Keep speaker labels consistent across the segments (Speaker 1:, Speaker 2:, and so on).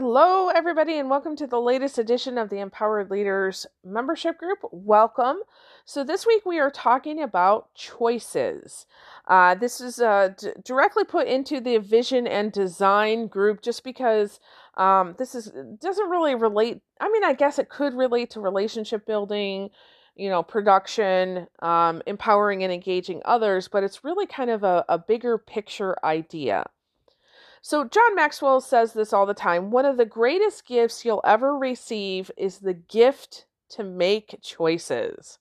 Speaker 1: Hello, everybody, and welcome to the latest edition of the Empowered Leaders membership group. Welcome. So, this week we are talking about choices. Uh, this is uh, d- directly put into the vision and design group just because um, this is doesn't really relate. I mean, I guess it could relate to relationship building, you know, production, um, empowering and engaging others, but it's really kind of a, a bigger picture idea. So, John Maxwell says this all the time one of the greatest gifts you'll ever receive is the gift to make choices.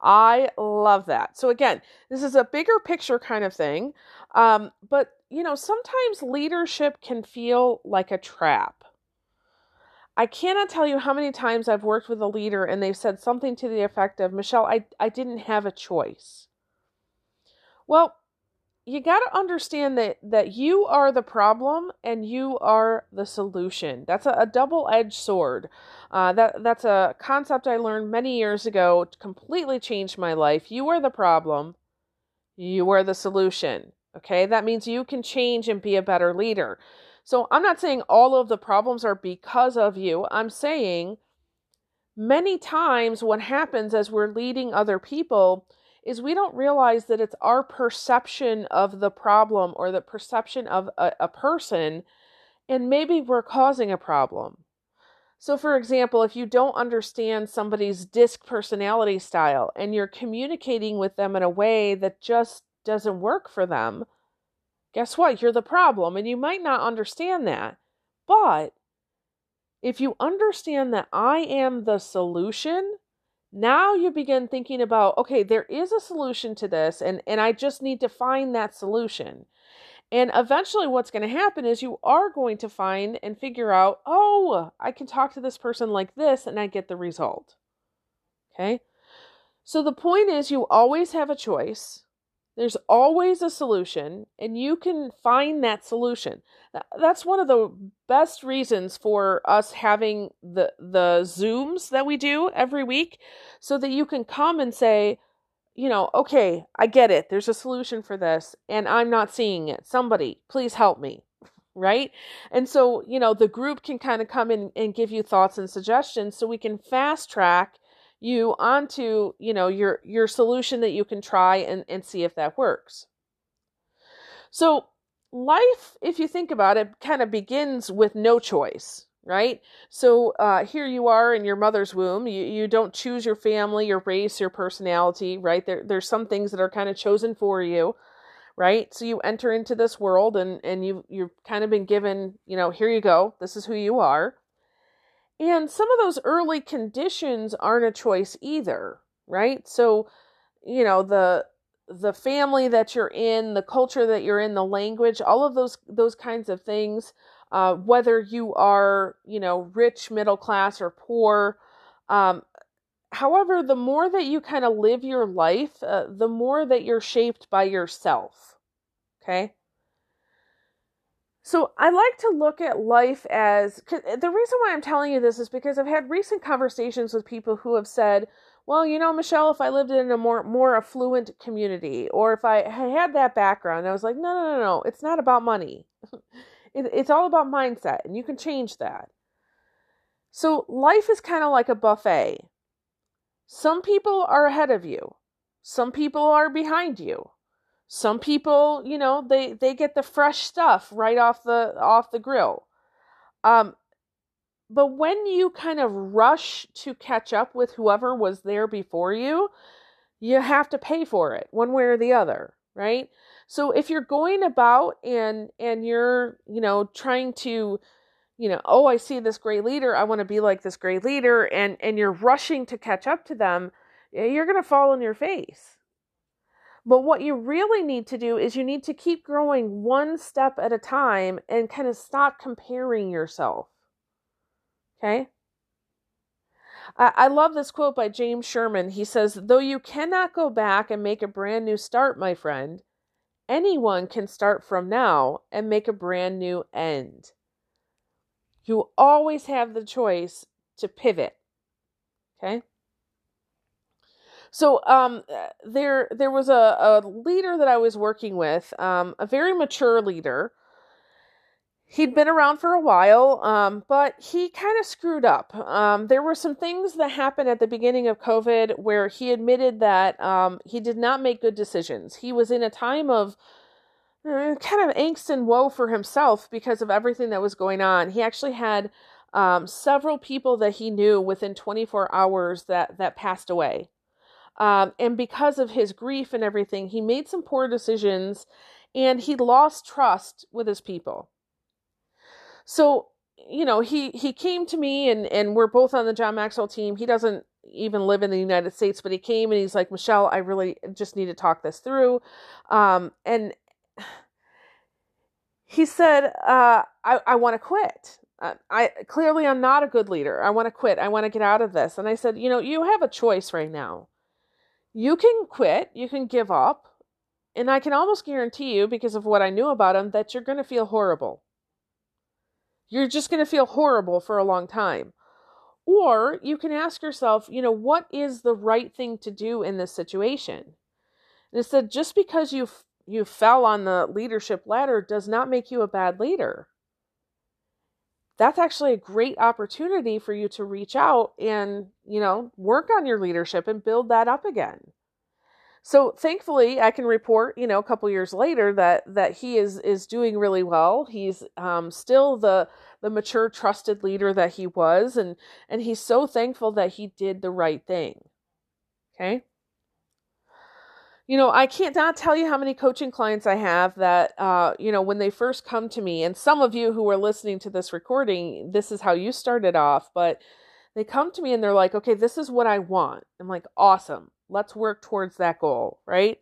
Speaker 1: I love that. So, again, this is a bigger picture kind of thing. Um, but, you know, sometimes leadership can feel like a trap. I cannot tell you how many times I've worked with a leader and they've said something to the effect of, Michelle, I, I didn't have a choice. Well, you got to understand that that you are the problem and you are the solution. That's a, a double-edged sword. Uh, that that's a concept I learned many years ago. Completely changed my life. You are the problem. You are the solution. Okay, that means you can change and be a better leader. So I'm not saying all of the problems are because of you. I'm saying many times what happens as we're leading other people is we don't realize that it's our perception of the problem or the perception of a, a person, and maybe we're causing a problem. So, for example, if you don't understand somebody's disc personality style and you're communicating with them in a way that just doesn't work for them, guess what? You're the problem, and you might not understand that. But if you understand that I am the solution, now you begin thinking about okay there is a solution to this and and i just need to find that solution. And eventually what's going to happen is you are going to find and figure out oh i can talk to this person like this and i get the result. Okay? So the point is you always have a choice there's always a solution, and you can find that solution. That's one of the best reasons for us having the the Zooms that we do every week, so that you can come and say, you know, okay, I get it. There's a solution for this, and I'm not seeing it. Somebody, please help me. Right? And so, you know, the group can kind of come in and give you thoughts and suggestions so we can fast track you onto you know your your solution that you can try and, and see if that works. So life if you think about it kind of begins with no choice right? So uh, here you are in your mother's womb. You, you don't choose your family your race your personality right? There, there's some things that are kind of chosen for you right? So you enter into this world and and you you've kind of been given you know here you go. This is who you are and some of those early conditions aren't a choice either, right? So, you know, the the family that you're in, the culture that you're in, the language, all of those those kinds of things, uh, whether you are, you know, rich, middle class, or poor. Um, however, the more that you kind of live your life, uh, the more that you're shaped by yourself. Okay. So I like to look at life as eh, the reason why I'm telling you this is because I've had recent conversations with people who have said, "Well, you know, Michelle, if I lived in a more more affluent community, or if I had that background," I was like, "No, no, no, no. It's not about money. it, it's all about mindset, and you can change that." So life is kind of like a buffet. Some people are ahead of you. Some people are behind you some people you know they they get the fresh stuff right off the off the grill. Um but when you kind of rush to catch up with whoever was there before you you have to pay for it one way or the other right? So if you're going about and and you're you know trying to you know oh i see this great leader. I want to be like this great leader and and you're rushing to catch up to them you're going to fall on your face but what you really need to do is you need to keep growing one step at a time and kind of stop comparing yourself. Okay? I, love this quote by James Sherman. He says, Though you cannot go back and make a brand new start, my friend, anyone can start from now and make a brand new end. You always have the choice to pivot. Okay? So um, there there was a, a leader that I was working with, um, a very mature leader. he'd been around for a while, um, but he kind of screwed up. Um, there were some things that happened at the beginning of COVID where he admitted that um, he did not make good decisions. He was in a time of uh, kind of angst and woe for himself because of everything that was going on. He actually had um, several people that he knew within 24 hours that that passed away. Um, and because of his grief and everything, he made some poor decisions and he lost trust with his people. So, you know, he he came to me and and we're both on the John Maxwell team. He doesn't even live in the United States, but he came and he's like, "Michelle, I really just need to talk this through." Um and he said, uh, I, I want to quit. Uh, I clearly I'm not a good leader. I want to quit. I want to get out of this. And I said, you know, you have a choice right now. You can quit, you can give up, and I can almost guarantee you because of what I knew about him that you're going to feel horrible. You're just going to feel horrible for a long time. Or you can ask yourself, you know, what is the right thing to do in this situation? And it said just because you you fell on the leadership ladder does not make you a bad leader. That's actually a great opportunity for you to reach out and, you know, work on your leadership and build that up again. So thankfully, I can report, you know, a couple years later that that he is is doing really well. He's um, still the the mature, trusted leader that he was, and and he's so thankful that he did the right thing. Okay you know, I can't not tell you how many coaching clients I have that, uh, you know, when they first come to me, and some of you who are listening to this recording, this is how you started off, but they come to me and they're like, okay, this is what I want. I'm like, awesome. Let's work towards that goal, right?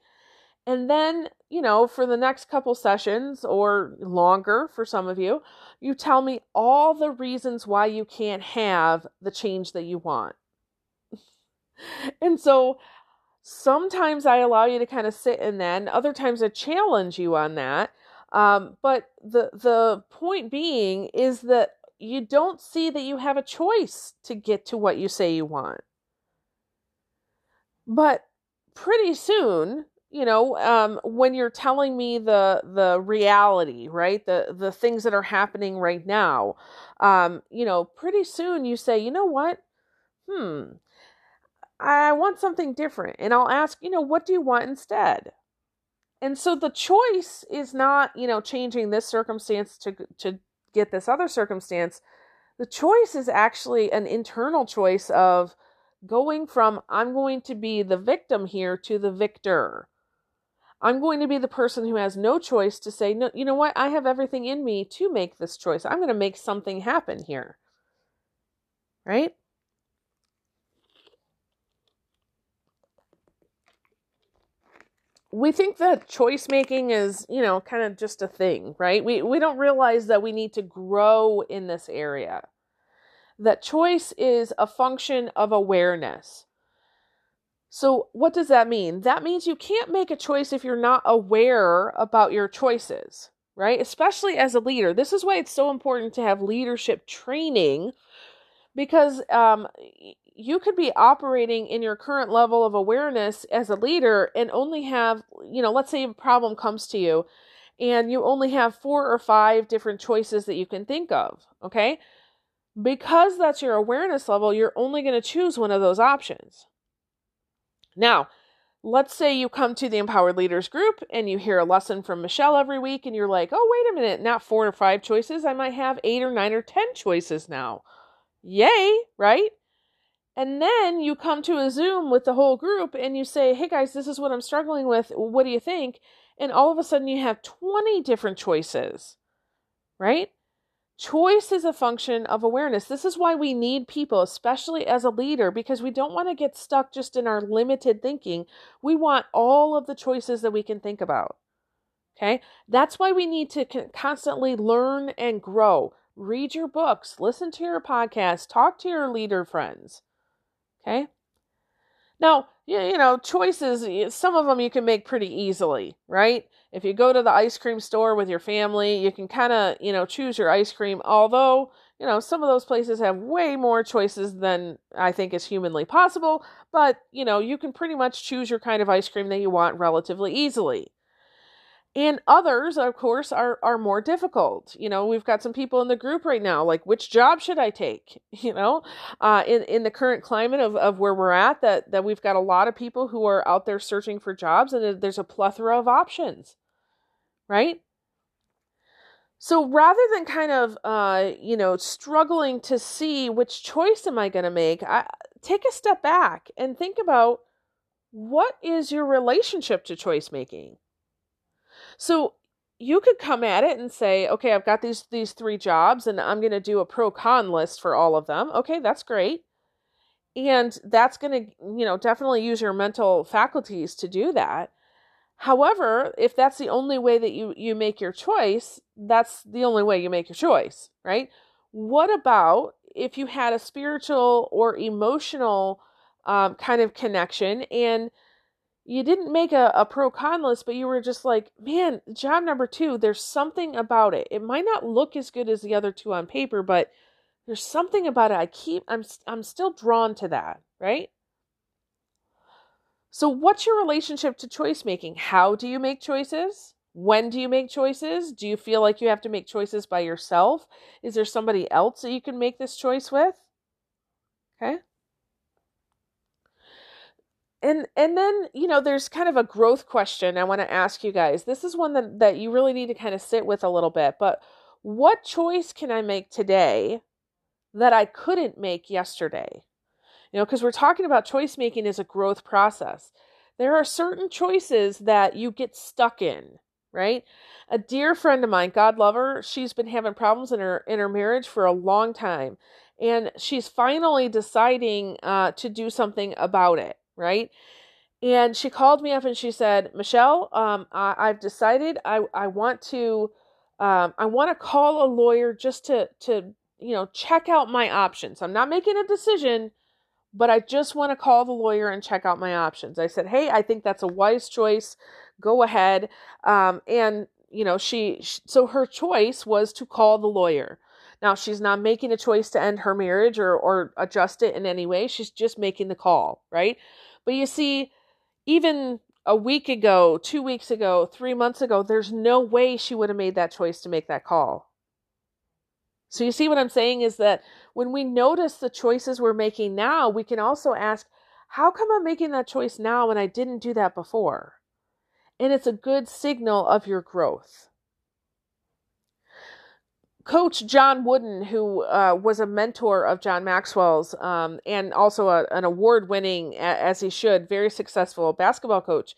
Speaker 1: And then, you know, for the next couple sessions or longer for some of you, you tell me all the reasons why you can't have the change that you want. and so, Sometimes I allow you to kind of sit in that, and other times I challenge you on that. Um, but the the point being is that you don't see that you have a choice to get to what you say you want. But pretty soon, you know, um, when you're telling me the the reality, right, the the things that are happening right now, um, you know, pretty soon you say, you know what, hmm, I want something different. And I'll ask, you know, what do you want instead? And so the choice is not, you know, changing this circumstance to to get this other circumstance. The choice is actually an internal choice of going from I'm going to be the victim here to the victor. I'm going to be the person who has no choice to say, no, you know what? I have everything in me to make this choice. I'm going to make something happen here. Right? We think that choice making is, you know, kind of just a thing, right? We we don't realize that we need to grow in this area. That choice is a function of awareness. So, what does that mean? That means you can't make a choice if you're not aware about your choices, right? Especially as a leader. This is why it's so important to have leadership training because um, you could be operating in your current level of awareness as a leader and only have, you know, let's say a problem comes to you and you only have four or five different choices that you can think of, okay? Because that's your awareness level, you're only going to choose one of those options. Now, let's say you come to the Empowered Leaders group and you hear a lesson from Michelle every week and you're like, oh, wait a minute, not four or five choices. I might have eight or nine or 10 choices now. Yay, right? And then you come to a Zoom with the whole group and you say, hey guys, this is what I'm struggling with. What do you think? And all of a sudden you have 20 different choices, right? Choice is a function of awareness. This is why we need people, especially as a leader, because we don't want to get stuck just in our limited thinking. We want all of the choices that we can think about. Okay? That's why we need to constantly learn and grow. Read your books, listen to your podcasts, talk to your leader friends. Okay. Now, you know, choices, some of them you can make pretty easily, right? If you go to the ice cream store with your family, you can kind of, you know, choose your ice cream. Although, you know, some of those places have way more choices than I think is humanly possible, but, you know, you can pretty much choose your kind of ice cream that you want relatively easily. And others, of course, are, are more difficult. You know, we've got some people in the group right now, like, which job should I take? You know, uh, in, in the current climate of, of where we're at, that, that we've got a lot of people who are out there searching for jobs and there's a plethora of options, right? So rather than kind of, uh, you know, struggling to see which choice am I going to make, I, take a step back and think about what is your relationship to choice making so you could come at it and say, okay, I've got these these three jobs and I'm going to do a pro con list for all of them. Okay, that's great. And that's going to, you know, definitely use your mental faculties to do that. However, if that's the only way that you you make your choice, that's the only way you make your choice, right? What about if you had a spiritual or emotional um, kind of connection and you didn't make a, a pro con list, but you were just like, man, job number two, there's something about it. It might not look as good as the other two on paper, but there's something about it. I keep, I'm, I'm still drawn to that, right? So, what's your relationship to choice making? How do you make choices? When do you make choices? Do you feel like you have to make choices by yourself? Is there somebody else that you can make this choice with? Okay and and then you know there's kind of a growth question i want to ask you guys. This is one that, that you really need to kind of sit with a little bit but what choice can i make today that i couldn't make yesterday? You know because we're talking about choice making as a growth process. There are certain choices that you get stuck in right? A dear friend of mine god love her she's been having problems in her in her marriage for a long time and she's finally deciding uh, to do something about it right? And she called me up and she said, Michelle, um, I, have decided I, I want to um, I want to call a lawyer just to to you know check out my options. I'm not making a decision, but I just want to call the lawyer and check out my options. I said, hey, I think that's a wise choice. Go ahead. Um, and you know she so her choice was to call the lawyer. Now she's not making a choice to end her marriage or or adjust it in any way. She's just making the call, right? But you see, even a week ago, two weeks ago, three months ago, there's no way she would have made that choice to make that call. So you see what I'm saying is that when we notice the choices we're making now, we can also ask, how come I'm making that choice now when I didn't do that before? And it's a good signal of your growth. Coach John Wooden, who uh, was a mentor of John Maxwell's um, and also a, an award winning, as he should, very successful basketball coach,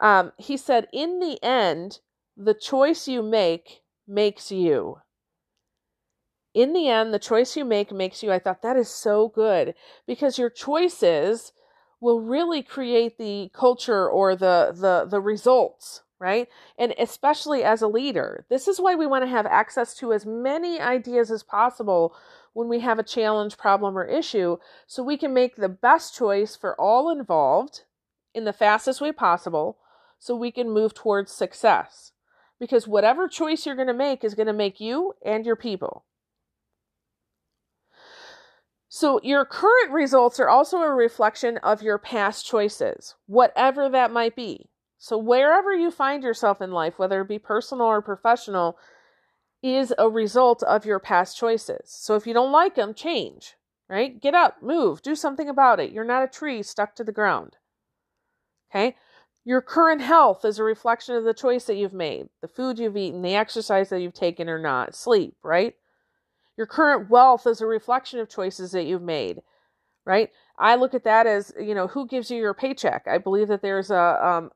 Speaker 1: um, he said, In the end, the choice you make makes you. In the end, the choice you make makes you. I thought that is so good because your choices will really create the culture or the the the results right? And especially as a leader, this is why we want to have access to as many ideas as possible when we have a challenge, problem, or issue so we can make the best choice for all involved in the fastest way possible so we can move towards success. Because whatever choice you're going to make is going to make you and your people. So, your current results are also a reflection of your past choices, whatever that might be. So, wherever you find yourself in life, whether it be personal or professional, is a result of your past choices. So, if you don't like them, change, right? Get up, move, do something about it. You're not a tree stuck to the ground. Okay? Your current health is a reflection of the choice that you've made, the food you've eaten, the exercise that you've taken or not, sleep, right? Your current wealth is a reflection of choices that you've made, right? I look at that as, you know, who gives you your paycheck? I believe that there's a, um,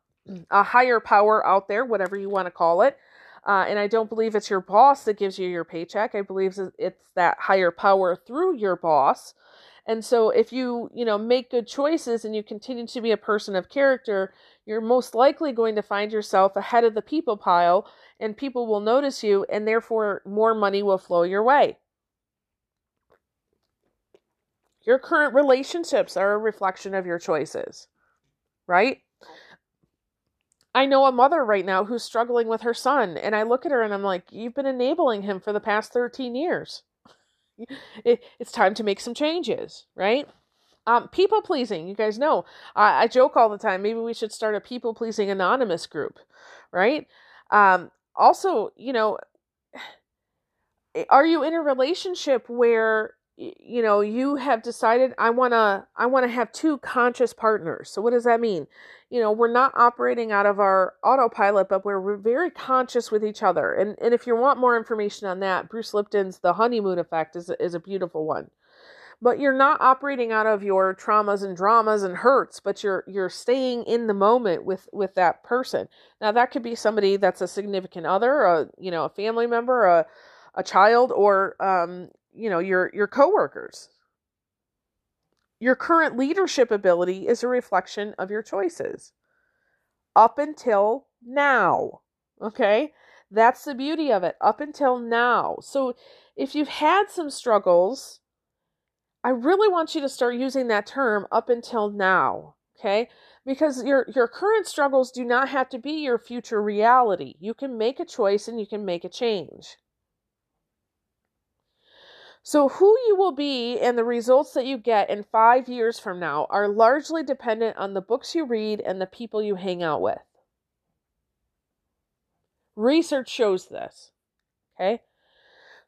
Speaker 1: a higher power out there, whatever you want to call it. Uh, and I don't believe it's your boss that gives you your paycheck. I believe it's that higher power through your boss. And so if you, you know, make good choices and you continue to be a person of character, you're most likely going to find yourself ahead of the people pile and people will notice you and therefore more money will flow your way. Your current relationships are a reflection of your choices, right? I know a mother right now who's struggling with her son, and I look at her and I'm like, You've been enabling him for the past 13 years. it, it's time to make some changes, right? Um, people pleasing, you guys know. I, I joke all the time. Maybe we should start a people pleasing anonymous group, right? Um, also, you know, are you in a relationship where you know you have decided i want to i want to have two conscious partners. So what does that mean? You know we're not operating out of our autopilot but we're very conscious with each other. And and if you want more information on that bruce lipton's the honeymoon effect is is a beautiful one. But you're not operating out of your traumas and dramas and hurts but you're you're staying in the moment with with that person. Now that could be somebody that's a significant other a you know a family member a a child or um, you know your your coworkers. Your current leadership ability is a reflection of your choices. Up until now okay? That's the beauty of it up until now. So if you've had some struggles i really want you to start using that term up until now okay? Because your your current struggles do not have to be your future reality. You can make a choice and you can make a change so, who you will be and the results that you get in five years from now are largely dependent on the books you read and the people you hang out with. Research shows this. Okay?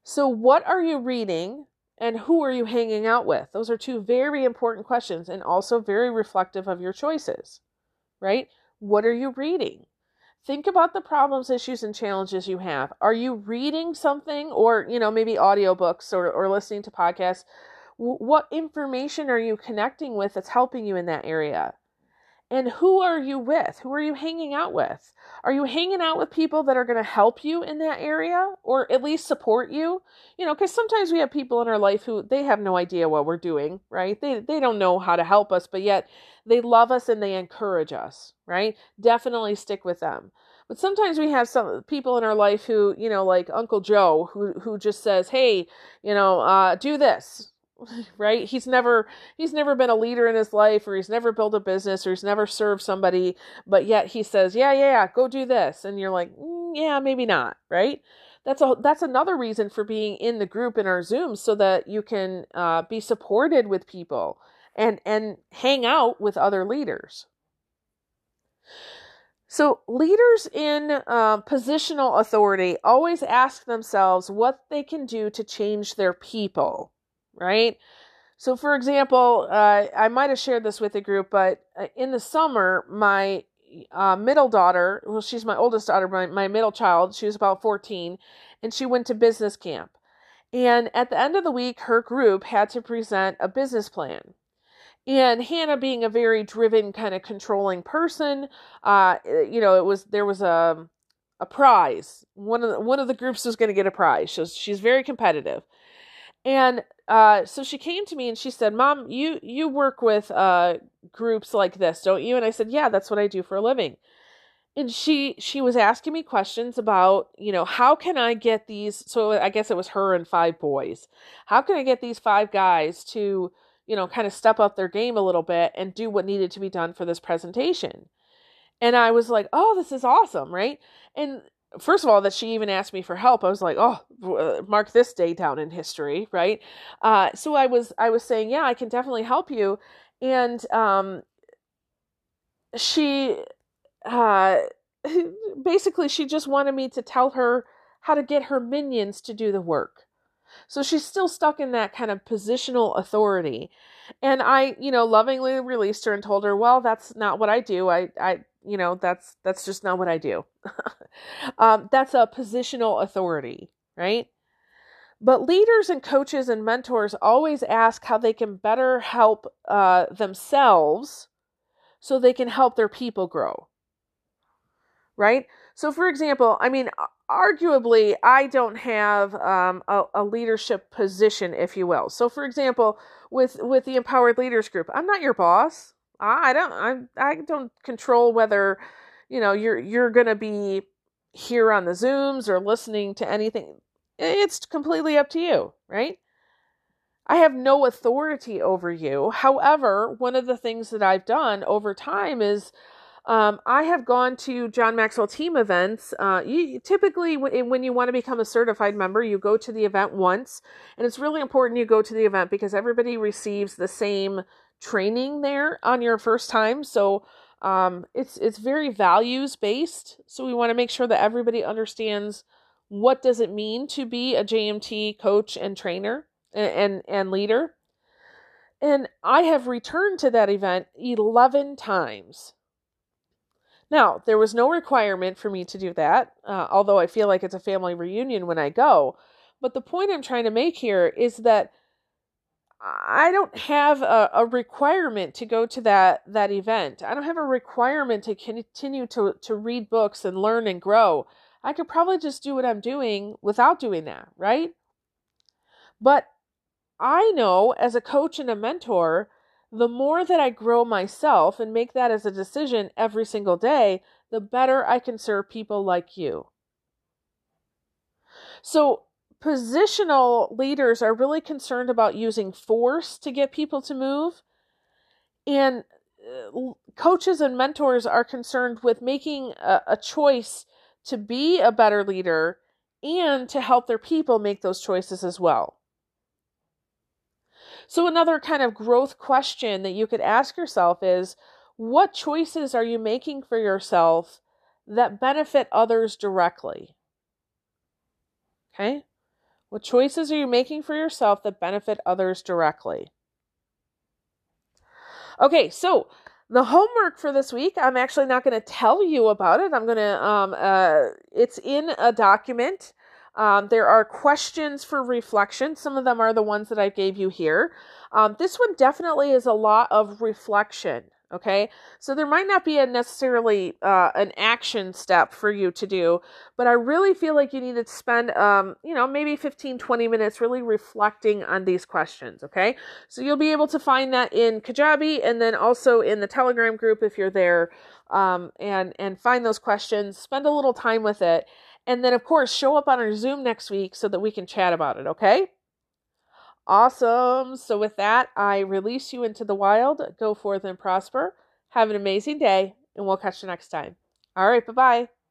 Speaker 1: So, what are you reading and who are you hanging out with? Those are two very important questions and also very reflective of your choices, right? What are you reading? Think about the problems issues and challenges you have. Are you reading something or you know maybe audiobooks or, or listening to podcasts? W- what information are you connecting with that's helping you in that area and who are you with? Who are you hanging out with? Are you hanging out with people that are going to help you in that area or at least support you? You know because sometimes we have people in our life who they have no idea what we're doing right? They, they don't know how to help us but yet they love us and they encourage us right? Definitely stick with them. But sometimes we have some people in our life who you know like uncle joe who who just says hey you know uh, do this right? He's never he's never been a leader in his life or he's never built a business or he's never served somebody but yet he says yeah yeah, yeah go do this. And you're like mm, yeah maybe not right? That's a that's another reason for being in the group in our zoom so that you can uh, be supported with people and and hang out with other leaders. So, leaders in uh, positional authority always ask themselves what they can do to change their people, right? So, for example, uh, I might have shared this with the group, but uh, in the summer, my uh, middle daughter, well, she's my oldest daughter, my, my middle child, she was about 14, and she went to business camp. And at the end of the week, her group had to present a business plan. And Hannah, being a very driven, kind of controlling person, uh, you know, it was there was a a prize. One of the, one of the groups was going to get a prize. So she's very competitive, and uh, so she came to me and she said, "Mom, you you work with uh, groups like this, don't you?" And I said, "Yeah, that's what I do for a living." And she she was asking me questions about, you know, how can I get these? So I guess it was her and five boys. How can I get these five guys to you know, kind of step up their game a little bit and do what needed to be done for this presentation. And I was like, oh, this is awesome, right? And first of all, that she even asked me for help, I was like, oh, uh, mark this day down in history, right? Uh, so I was, I was saying, yeah, I can definitely help you. And um, she, uh, basically, she just wanted me to tell her how to get her minions to do the work. So she's still stuck in that kind of positional authority. And I, you know, lovingly released her and told her, "Well, that's not what I do. I I you know, that's that's just not what I do." um, that's a positional authority, right? But leaders and coaches and mentors always ask how they can better help uh, themselves so they can help their people grow. Right? So, for example, I mean, arguably, I don't have um, a, a, leadership position, if you will. So, for example, with with the Empowered Leaders Group, I'm not your boss. I don't I I don't control whether you know you're you're going to be here on the Zooms or listening to anything. It's completely up to you, right? I have no authority over you. However, one of the things that I've done over time is um, I have gone to John Maxwell team events. Uh, you, typically, w- when you want to become a certified member, you go to the event once, and it's really important you go to the event because everybody receives the same training there on your first time. So Um, it's it's very values based, so we want to make sure that everybody understands what does it mean to be a JMT coach and trainer and, and, and leader. And I have returned to that event 11 times. Now, there was no requirement for me to do that, uh, although I feel like it's a family reunion when I go. But the point I'm trying to make here is that I don't have a, a, requirement to go to that that event. I don't have a requirement to continue to to read books and learn and grow. I could probably just do what I'm doing without doing that, right? But I know as a coach and a mentor, the more that I grow myself and make that as a decision every single day, the better I can serve people like you. So positional leaders are really concerned about using force to get people to move and uh, coaches and mentors are concerned with making a, a, choice to be a better leader and to help their people make those choices as well. So, another kind of growth question that you could ask yourself is what choices are you making for yourself that benefit others directly? Okay. What choices are you making for yourself that benefit others directly? Okay, so the homework for this week, I'm actually not going to tell you about it. I'm going to, um, uh, it's in a document. Um, there are questions for reflection. Some of them are the ones that I gave you here. Um, this one definitely is a lot of reflection. Okay, so there might not be a necessarily uh, an action step for you to do, but I really feel like you need to spend, um, you know, maybe 15, 20 minutes really reflecting on these questions. Okay, so you'll be able to find that in Kajabi and then also in the Telegram group if you're there, um, and and find those questions. Spend a little time with it, and then of course show up on our Zoom next week so that we can chat about it. Okay. Awesome. So, with that, I release you into the wild. Go forth and prosper. Have an amazing day, and we'll catch you next time. All right. Bye bye.